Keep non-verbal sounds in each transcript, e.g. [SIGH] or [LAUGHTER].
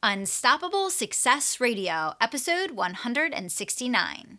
Unstoppable Success Radio, episode 169.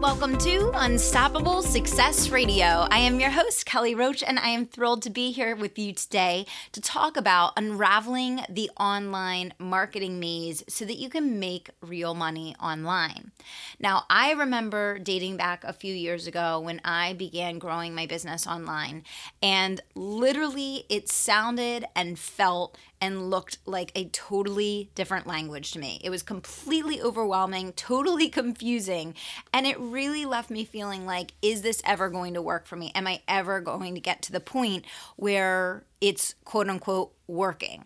Welcome to Unstoppable Success Radio. I am your host, Kelly Roach, and I am thrilled to be here with you today to talk about unraveling the online marketing maze so that you can make real money online. Now, I remember dating back a few years ago when I began growing my business online, and literally it sounded and felt and looked like a totally different language to me. It was completely overwhelming, totally [LAUGHS] confusing, and it really left me feeling like, is this ever going to work for me? Am I ever going to get to the point where it's quote unquote working.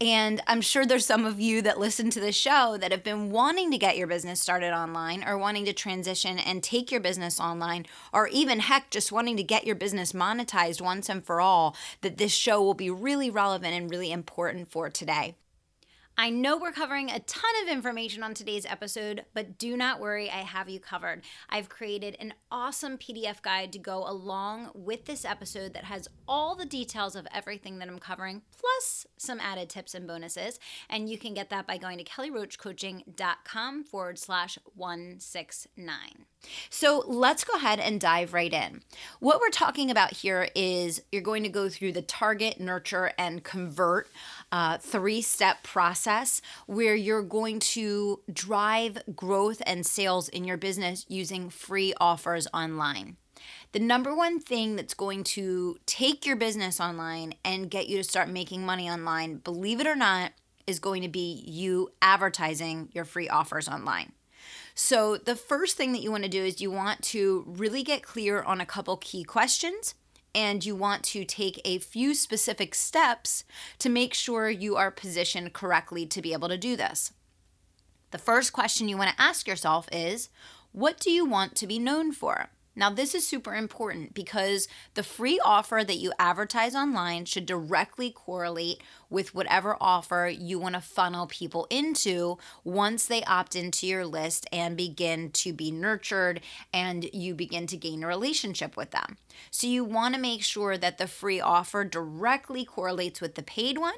And I'm sure there's some of you that listen to the show that have been wanting to get your business started online or wanting to transition and take your business online, or even heck, just wanting to get your business monetized once and for all, that this show will be really relevant and really important for today. I know we're covering a ton of information on today's episode, but do not worry, I have you covered. I've created an awesome PDF guide to go along with this episode that has all the details of everything that I'm covering, plus some added tips and bonuses. And you can get that by going to kellyroachcoaching.com forward slash 169. So let's go ahead and dive right in. What we're talking about here is you're going to go through the target, nurture, and convert uh, three step process where you're going to drive growth and sales in your business using free offers online. The number one thing that's going to take your business online and get you to start making money online, believe it or not, is going to be you advertising your free offers online. So, the first thing that you want to do is you want to really get clear on a couple key questions and you want to take a few specific steps to make sure you are positioned correctly to be able to do this. The first question you want to ask yourself is What do you want to be known for? Now, this is super important because the free offer that you advertise online should directly correlate with whatever offer you want to funnel people into once they opt into your list and begin to be nurtured and you begin to gain a relationship with them. So, you want to make sure that the free offer directly correlates with the paid one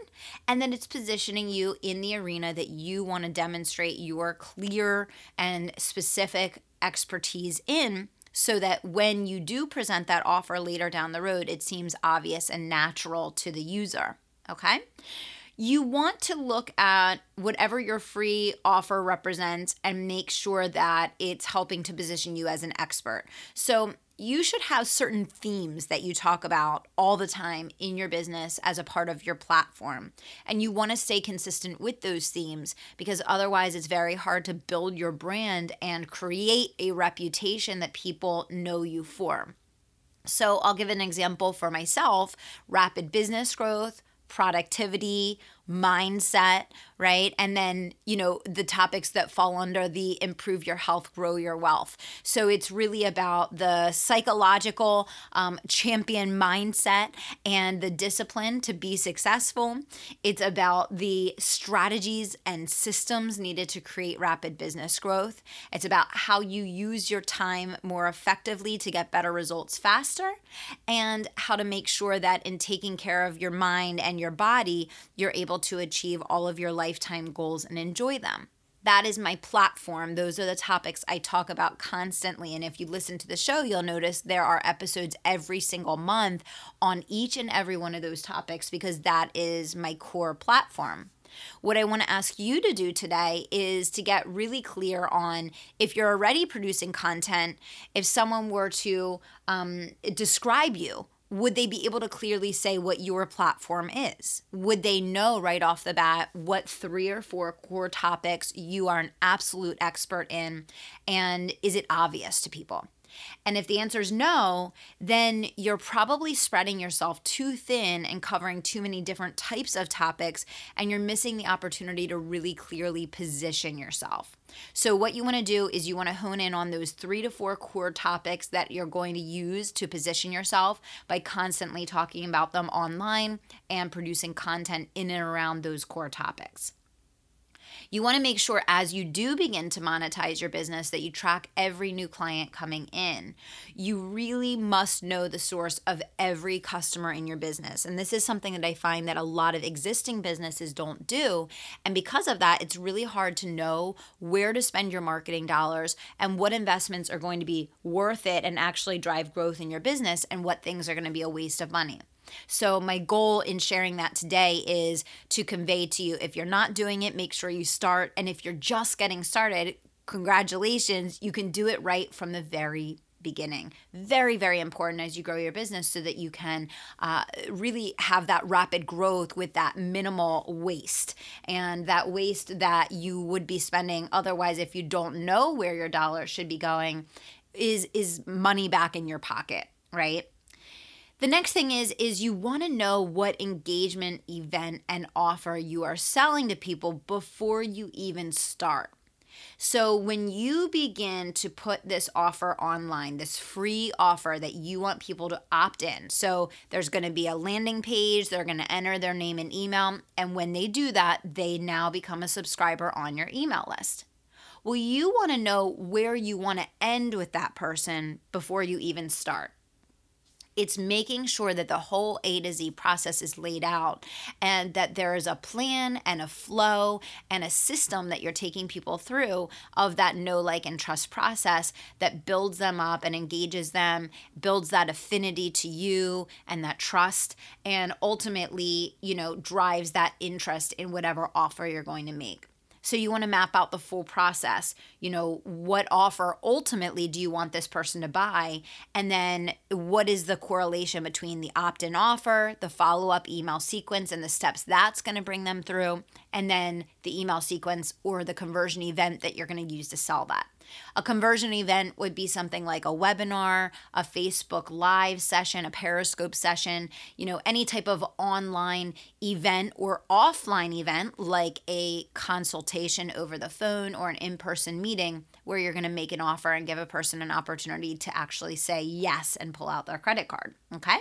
and that it's positioning you in the arena that you want to demonstrate your clear and specific expertise in so that when you do present that offer later down the road, it seems obvious and natural to the user. Okay? You want to look at whatever your free offer represents and make sure that it's helping to position you as an expert. So, you should have certain themes that you talk about all the time in your business as a part of your platform. And you want to stay consistent with those themes because otherwise it's very hard to build your brand and create a reputation that people know you for. So, I'll give an example for myself rapid business growth, productivity, mindset, right? And then, you know, the topics that fall under the improve your health, grow your wealth. So it's really about the psychological um, champion mindset and the discipline to be successful. It's about the strategies and systems needed to create rapid business growth. It's about how you use your time more effectively to get better results faster and how to make sure that in taking care of your mind and your body, you're able able to achieve all of your lifetime goals and enjoy them. That is my platform. Those are the topics I talk about constantly. And if you listen to the show, you'll notice there are episodes every single month on each and every one of those topics because that is my core platform. What I want to ask you to do today is to get really clear on if you're already producing content, if someone were to um, describe you, would they be able to clearly say what your platform is? Would they know right off the bat what three or four core topics you are an absolute expert in? And is it obvious to people? And if the answer is no, then you're probably spreading yourself too thin and covering too many different types of topics, and you're missing the opportunity to really clearly position yourself. So, what you want to do is you want to hone in on those three to four core topics that you're going to use to position yourself by constantly talking about them online and producing content in and around those core topics. You want to make sure as you do begin to monetize your business that you track every new client coming in. You really must know the source of every customer in your business. And this is something that I find that a lot of existing businesses don't do. And because of that, it's really hard to know where to spend your marketing dollars and what investments are going to be worth it and actually drive growth in your business and what things are going to be a waste of money. So, my goal in sharing that today is to convey to you if you're not doing it, make sure you start. And if you're just getting started, congratulations, you can do it right from the very beginning. Very, very important as you grow your business so that you can uh, really have that rapid growth with that minimal waste and that waste that you would be spending otherwise if you don't know where your dollar should be going is is money back in your pocket, right? The next thing is is you want to know what engagement event and offer you are selling to people before you even start. So when you begin to put this offer online, this free offer that you want people to opt in. So there's going to be a landing page, they're going to enter their name and email, and when they do that, they now become a subscriber on your email list. Well, you want to know where you want to end with that person before you even start. It's making sure that the whole A to Z process is laid out and that there is a plan and a flow and a system that you're taking people through of that know, like, and trust process that builds them up and engages them, builds that affinity to you and that trust, and ultimately, you know, drives that interest in whatever offer you're going to make. So you want to map out the full process. You know, what offer ultimately do you want this person to buy? And then what is the correlation between the opt in offer, the follow up email sequence, and the steps that's going to bring them through, and then the email sequence or the conversion event that you're going to use to sell that. A conversion event would be something like a webinar, a Facebook live session, a Periscope session, you know, any type of online event or offline event like a consultation over the phone or an in person meeting where you're going to make an offer and give a person an opportunity to actually say yes and pull out their credit card. Okay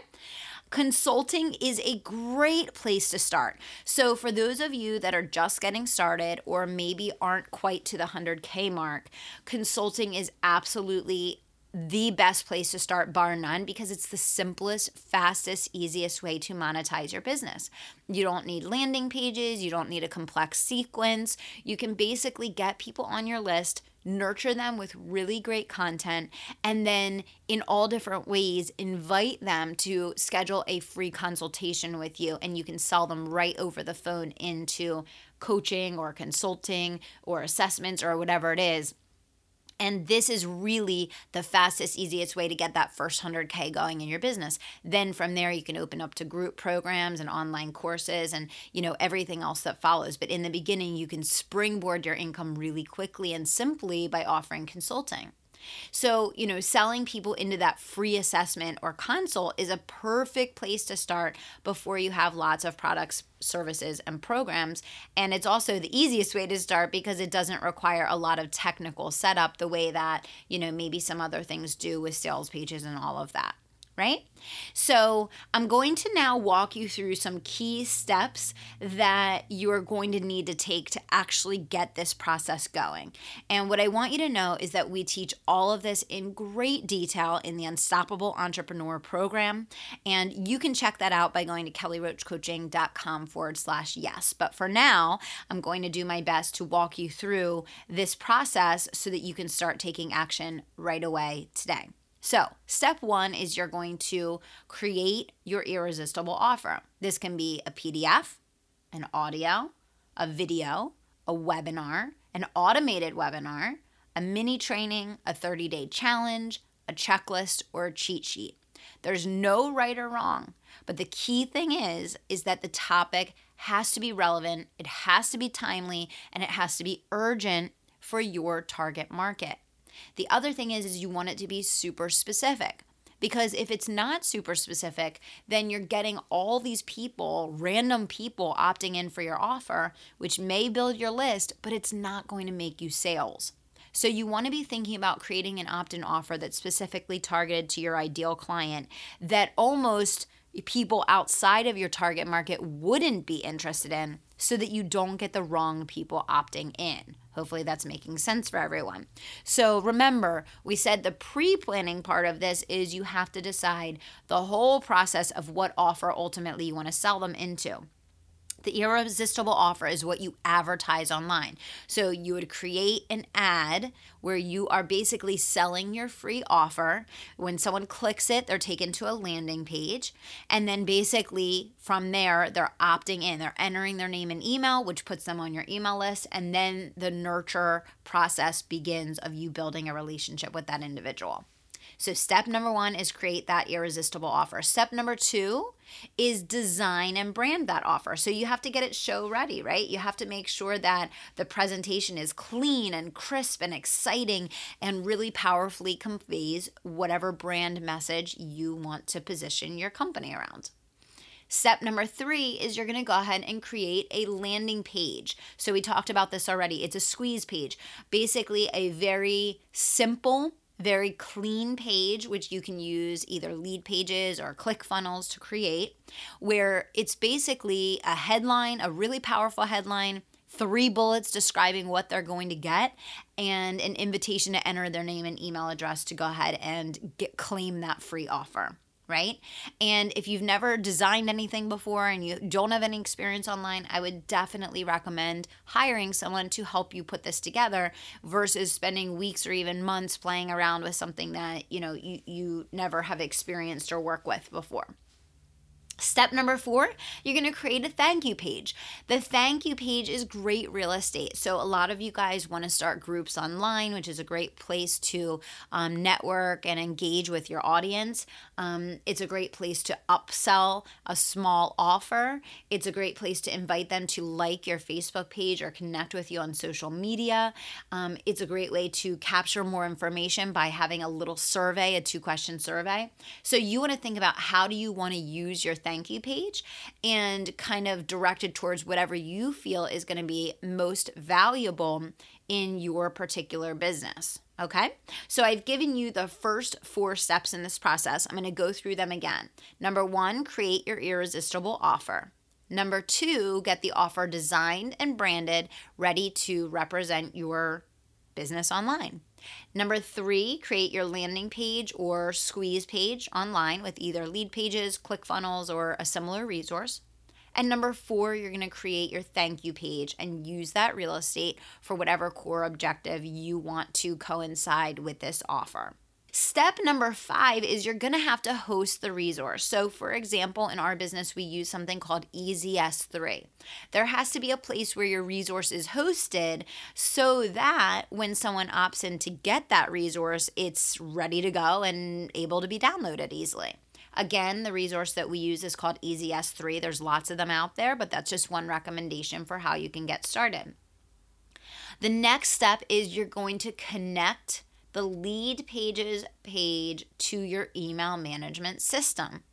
consulting is a great place to start. So, for those of you that are just getting started or maybe aren't quite to the 100K mark, consulting is absolutely the best place to start, bar none, because it's the simplest, fastest, easiest way to monetize your business. You don't need landing pages, you don't need a complex sequence. You can basically get people on your list nurture them with really great content, and then in all different ways, invite them to schedule a free consultation with you. And you can sell them right over the phone into coaching or consulting or assessments or whatever it is and this is really the fastest, easiest way to get that first 100K going in your business. Then from there, you can open up to group programs and online courses and, you know, everything else that follows. But in the beginning, you can springboard your income really quickly and simply by offering consulting. So, you know, selling people into that free assessment or consult is a perfect place to start before you have lots of products, services, and programs. And it's also the easiest way to start because it doesn't require a lot of technical setup the way that, you know, maybe some other things do with sales pages and all of that right? So, I'm going to now walk you through some key steps that you're going to need to take to actually get this process going. And what I want you to know is that we teach all of this in great detail in the Unstoppable Entrepreneur program. And you can check that out by going to kellyroachcoaching.com forward slash yes. But for now, I'm going to do my best to walk you through this process so that you can start taking action right away today. So, step one is you're going to create your irresistible offer. This can be a PDF, an audio, a video, a webinar, an automated webinar, a mini training, a 30 day challenge, a checklist, or a cheat sheet. There's no right or wrong, but the key thing is is that the topic has to be relevant, it has to be timely, and it has to be urgent for your target market. The other thing is, is you want it to be super specific. Because if it's not super specific, then you're getting all these people, random people opting in for your offer, which may build your list, but it's not going to make you sales. So you want to be thinking about creating an opt in offer that's specifically targeted to your ideal client that almost people outside of your target market wouldn't be interested in so that you don't get the wrong people opting in. Hopefully, that's making sense for everyone. So, remember, we said the pre planning part of this is you have to decide the whole process of what offer ultimately you want to sell them into. The irresistible offer is what you advertise online. So you would create an ad where you are basically selling your free offer. When someone clicks it, they're taken to a landing page. And then basically from there, they're opting in. They're entering their name and email, which puts them on your email list. And then the nurture process begins of you building a relationship with that individual. So, step number one is create that irresistible offer. Step number two is design and brand that offer. So, you have to get it show ready, right? You have to make sure that the presentation is clean and crisp and exciting and really powerfully conveys whatever brand message you want to position your company around. Step number three is you're going to go ahead and create a landing page. So, we talked about this already. It's a squeeze page, basically, a very simple very clean page, which you can use either Leadpages or ClickFunnels to create, where it's basically a headline, a really powerful headline, three bullets describing what they're going to get, and an invitation to enter their name and email address to go ahead and get claim that free offer right? And if you've never designed anything before and you don't have any experience online, I would definitely recommend hiring someone to help you put this together versus spending weeks or even months playing around with something that, you know, you, you never have experienced or work with before. Step number four, you're going to create a thank you page. The thank you page is great real estate. So, a lot of you guys want to start groups online, which is a great place to um, network and engage with your audience. Um, it's a great place to upsell a small offer. It's a great place to invite them to like your Facebook page or connect with you on social media. Um, it's a great way to capture more information by having a little survey, a two question survey. So, you want to think about how do you want to use your thank you page and kind of directed towards whatever you feel is going to be most valuable in your particular business. Okay, so I've given you the first four steps in this process. I'm going to go through them again. Number one, create your irresistible offer. Number two, get the offer designed and branded, ready to represent your business online. Number three, create your landing page or squeeze page online with either Leadpages, ClickFunnels, or a similar resource. And number four, you're going to create your thank you page and use that real estate for whatever core objective you want to coincide with this offer. Step number five is you're gonna have to host the resource. So, for example, in our business, we use something called EZS3. There has to be a place where your resource is hosted so that when someone opts in to get that resource, it's ready to go and able to be downloaded easily. Again, the resource that we use is called EZS3. There's lots of them out there, but that's just one recommendation for how you can get started. The next step is you're going to connect the Leadpages page to your email management system.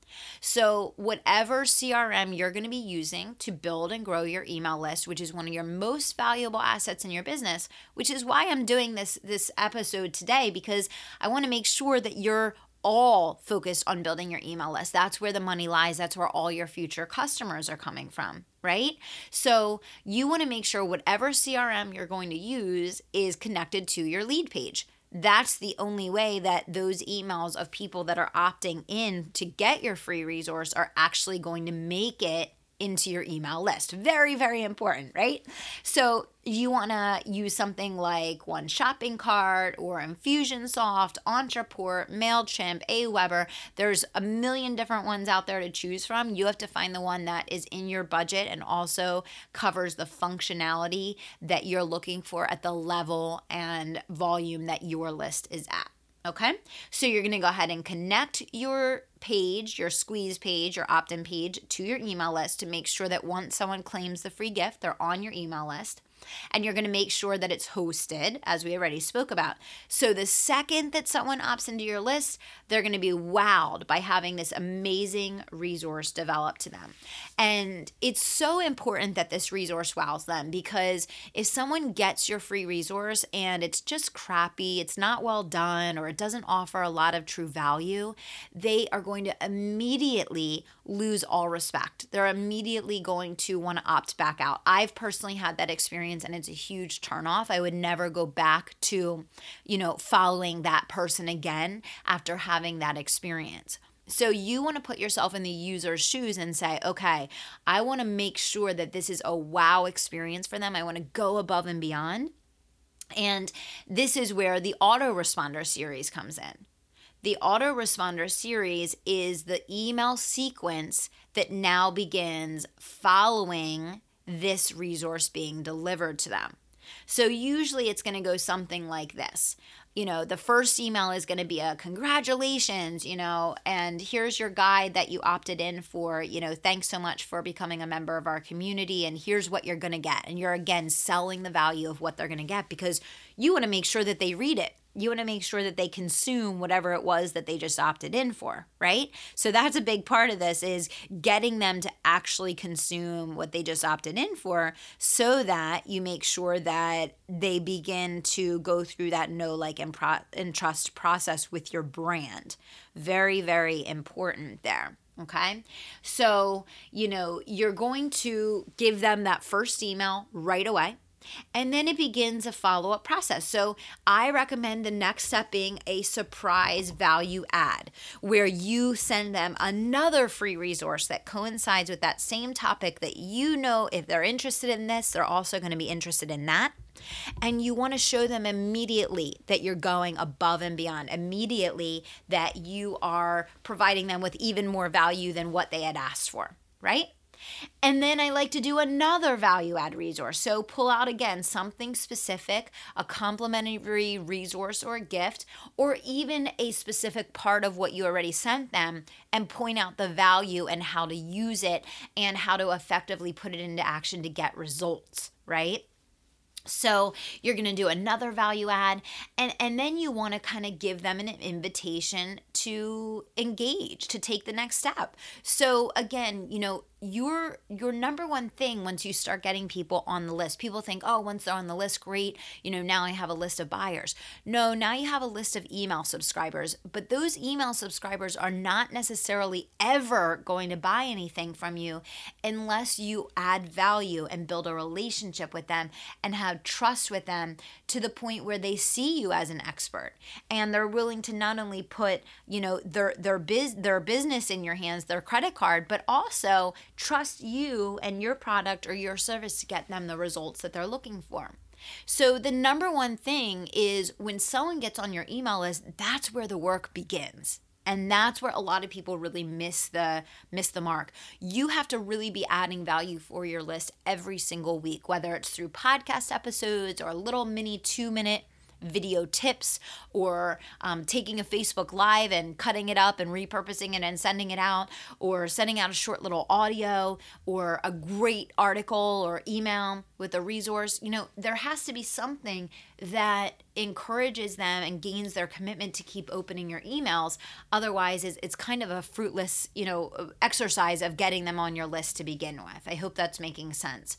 So, whatever CRM you're going to be using to build and grow your email list, which is one of your most valuable assets in your business, which is why I'm doing this this episode today because I want to make sure that you're all focused on building your email list. That's where the money lies. That's where all your future customers are coming from, right? So, you want to make sure whatever CRM you're going to use is connected to your lead page that's the only way that those emails of people that are opting in to get your free resource are actually going to make it into your email list. Very, very important, right? So you want to use something like 1ShoppingCart or Infusionsoft, Ontraport, MailChimp, Aweber. There's a million different ones out there to choose from. You have to find the one that is in your budget and also covers the functionality that you're looking for at the level and volume that your list is at. Okay, so you're gonna go ahead and connect your page, your squeeze page, your opt in page to your email list to make sure that once someone claims the free gift, they're on your email list. And you're going to make sure that it's hosted, as we already spoke about. So the second that someone opts into your list, they're going to be wowed by having this amazing resource developed to them. And it's so important that this resource wows them because if someone gets your free resource and it's just crappy, it's not well done, or it doesn't offer a lot of true value, they are going to immediately lose all respect. They're immediately going to want to opt back out. I've personally had that experience and it's a huge turnoff. I would never go back to, you know, following that person again after having that experience. So you want to put yourself in the user's shoes and say, okay, I want to make sure that this is a wow experience for them. I want to go above and beyond. And this is where the autoresponder series comes in. The autoresponder series is the email sequence that now begins following this resource being delivered to them. So usually it's going to go something like this. You know, the first email is going to be a congratulations, you know, and here's your guide that you opted in for. You know, thanks so much for becoming a member of our community, and here's what you're going to get. And you're again selling the value of what they're going to get because you want to make sure that they read it you want to make sure that they consume whatever it was that they just opted in for right so that's a big part of this is getting them to actually consume what they just opted in for so that you make sure that they begin to go through that know like and, pro- and trust process with your brand very very important there Okay. So, you know, you're going to give them that first email right away. And then it begins a follow up process. So I recommend the next step being a surprise value add, where you send them another free resource that coincides with that same topic that you know if they're interested in this, they're also going to be interested in that. And you want to show them immediately that you're going above and beyond, immediately that you are providing them with even more value than what they had asked for, right? And then I like to do another value add resource. So pull out again something specific, a complimentary resource or a gift, or even a specific part of what you already sent them and point out the value and how to use it and how to effectively put it into action to get results, right? So you're going to do another value add and and then you want to kind of give them an invitation to engage, to take the next step. So again, you know, your your number one thing once you start getting people on the list people think oh once they're on the list great. You know now i have a list of buyers. No now you have a list of email subscribers but those email subscribers are not necessarily ever going to buy anything from you unless you add value and build a relationship with them and have trust with them to the point where they see you as an expert. And they're willing to not only put you know their their biz their business in your hands their credit card but also trust you and your product or your service to get them the results that they're looking for. So, the number one thing is when someone gets on your email list, that's where the work begins. And that's where a lot of people really miss the miss the mark. You have to really be adding value for your list every single week, whether it's through podcast episodes or little mini 2-minute video tips or um, taking a Facebook Live and cutting it up and repurposing it and sending it out, or sending out a short little audio or a great article or email with a resource. You know, there has to be something that encourages them and gains their commitment to keep opening your emails. Otherwise, it's, it's kind of a fruitless, you know, exercise of getting them on your list to begin with. I hope that's making sense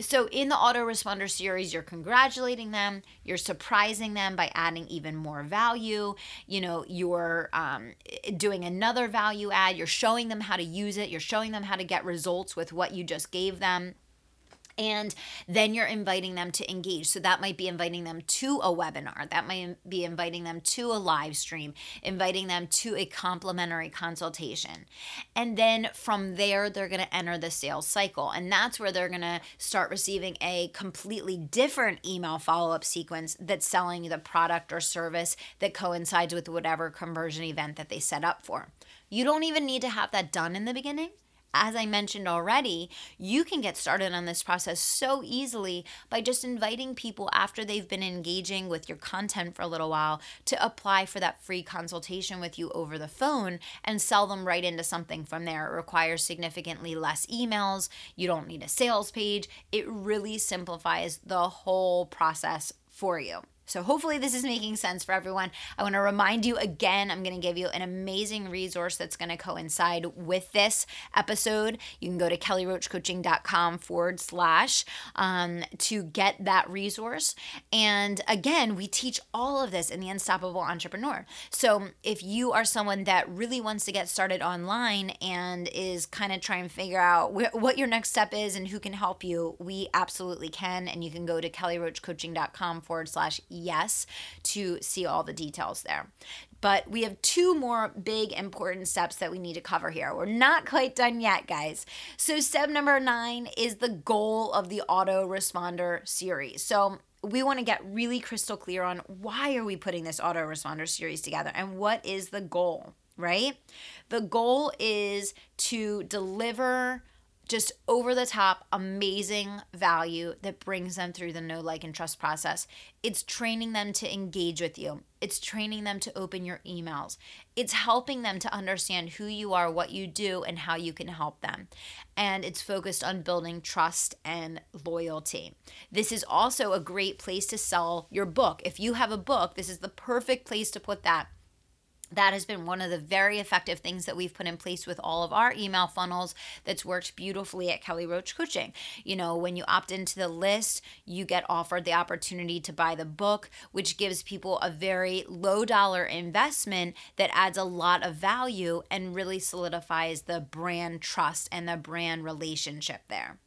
so in the autoresponder series you're congratulating them you're surprising them by adding even more value. You know you're um, doing another value add you're showing them how to use it you're showing them how to get results with what you just gave them and then you're inviting them to engage. So that might be inviting them to a webinar, that might be inviting them to a live stream, inviting them to a complimentary consultation. And then from there, they're going to enter the sales cycle. And that's where they're going to start receiving a completely different email follow up sequence that's selling the product or service that coincides with whatever conversion event that they set up for. You don't even need to have that done in the beginning as I mentioned already, you can get started on this process so easily by just inviting people after they've been engaging with your content for a little while to apply for that free consultation with you over the phone and sell them right into something from there. It requires significantly less emails. You don't need a sales page. It really simplifies the whole process for you. So, hopefully, this is making sense for everyone. I want to remind you again, I'm going to give you an amazing resource that's going to coincide with this episode. You can go to kellyroachcoaching.com forward slash um, to get that resource. And again, we teach all of this in the Unstoppable Entrepreneur. So, if you are someone that really wants to get started online and is kind of trying to figure out wh- what your next step is and who can help you, we absolutely can. And you can go to kellyroachcoaching.com forward slash yes to see all the details there. But we have two more big important steps that we need to cover here. We're not quite done yet, guys. So, step number nine is the goal of the autoresponder series. So, we want to get really crystal clear on why are we putting this autoresponder series together and what is the goal, right? The goal is to deliver just over the top, amazing value that brings them through the know, like, and trust process. It's training them to engage with you, it's training them to open your emails, it's helping them to understand who you are, what you do, and how you can help them. And it's focused on building trust and loyalty. This is also a great place to sell your book. If you have a book, this is the perfect place to put that that has been one of the very effective things that we've put in place with all of our email funnels that's worked beautifully at Kelly Roach Coaching. You know, when you opt into the list, you get offered the opportunity to buy the book, which gives people a very low dollar investment that adds a lot of value and really solidifies the brand trust and the brand relationship there.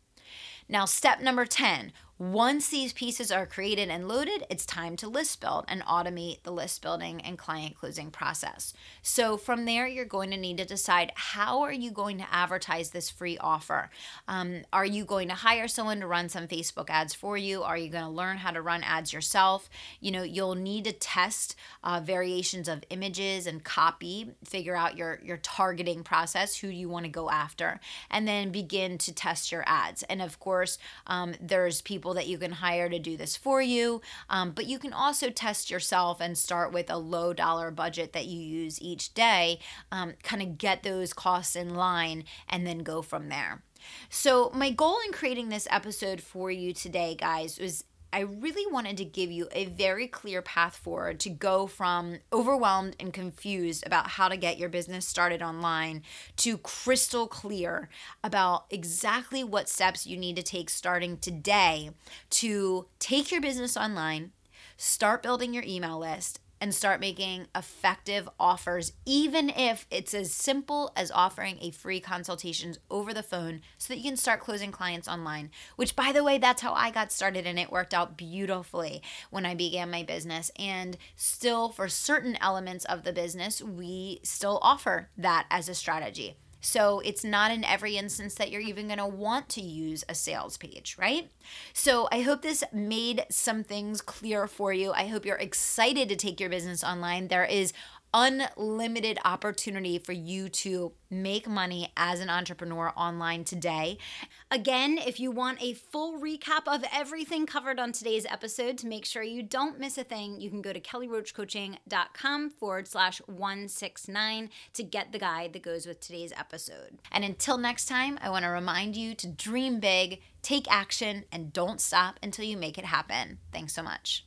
Now, step number 10 once these pieces are created and loaded, it's time to list build and automate the list building and client closing process. So from there, you're going to need to decide how are you going to advertise this free offer? Um, are you going to hire someone to run some Facebook ads for you? Are you going to learn how to run ads yourself? You know, you'll need to test uh, variations of images and copy, figure out your your targeting process, who you want to go after, and then begin to test your ads. And of course, um, there's people people that you can hire to do this for you. Um, but you can also test yourself and start with a low dollar budget that you use each day, um, kind of get those costs in line, and then go from there. So, my goal in creating this episode for you today, guys, was I really wanted to give you a very clear path forward to go from overwhelmed and confused about how to get your business started online to crystal clear about exactly what steps you need to take starting today to take your business online, start building your email list, and start making effective offers, even if it's as simple as offering a free consultations over the phone so that you can start closing clients online. Which, by the way, that's how I got started, and it worked out beautifully when I began my business. And still, for certain elements of the business, we still offer that as a strategy. So it's not in every instance that you're even going to want to use a sales page, right? So I hope this made some things clear for you. I hope you're excited to take your business online. There is unlimited opportunity for you to make money as an entrepreneur online today. Again, if you want a full recap of everything covered on today's episode to make sure you don't miss a thing, you can go to kellyroachcoaching.com forward slash 169 to get the guide that goes with today's episode. And until next time, I want to remind you to dream big, take action, and don't stop until you make it happen. Thanks so much.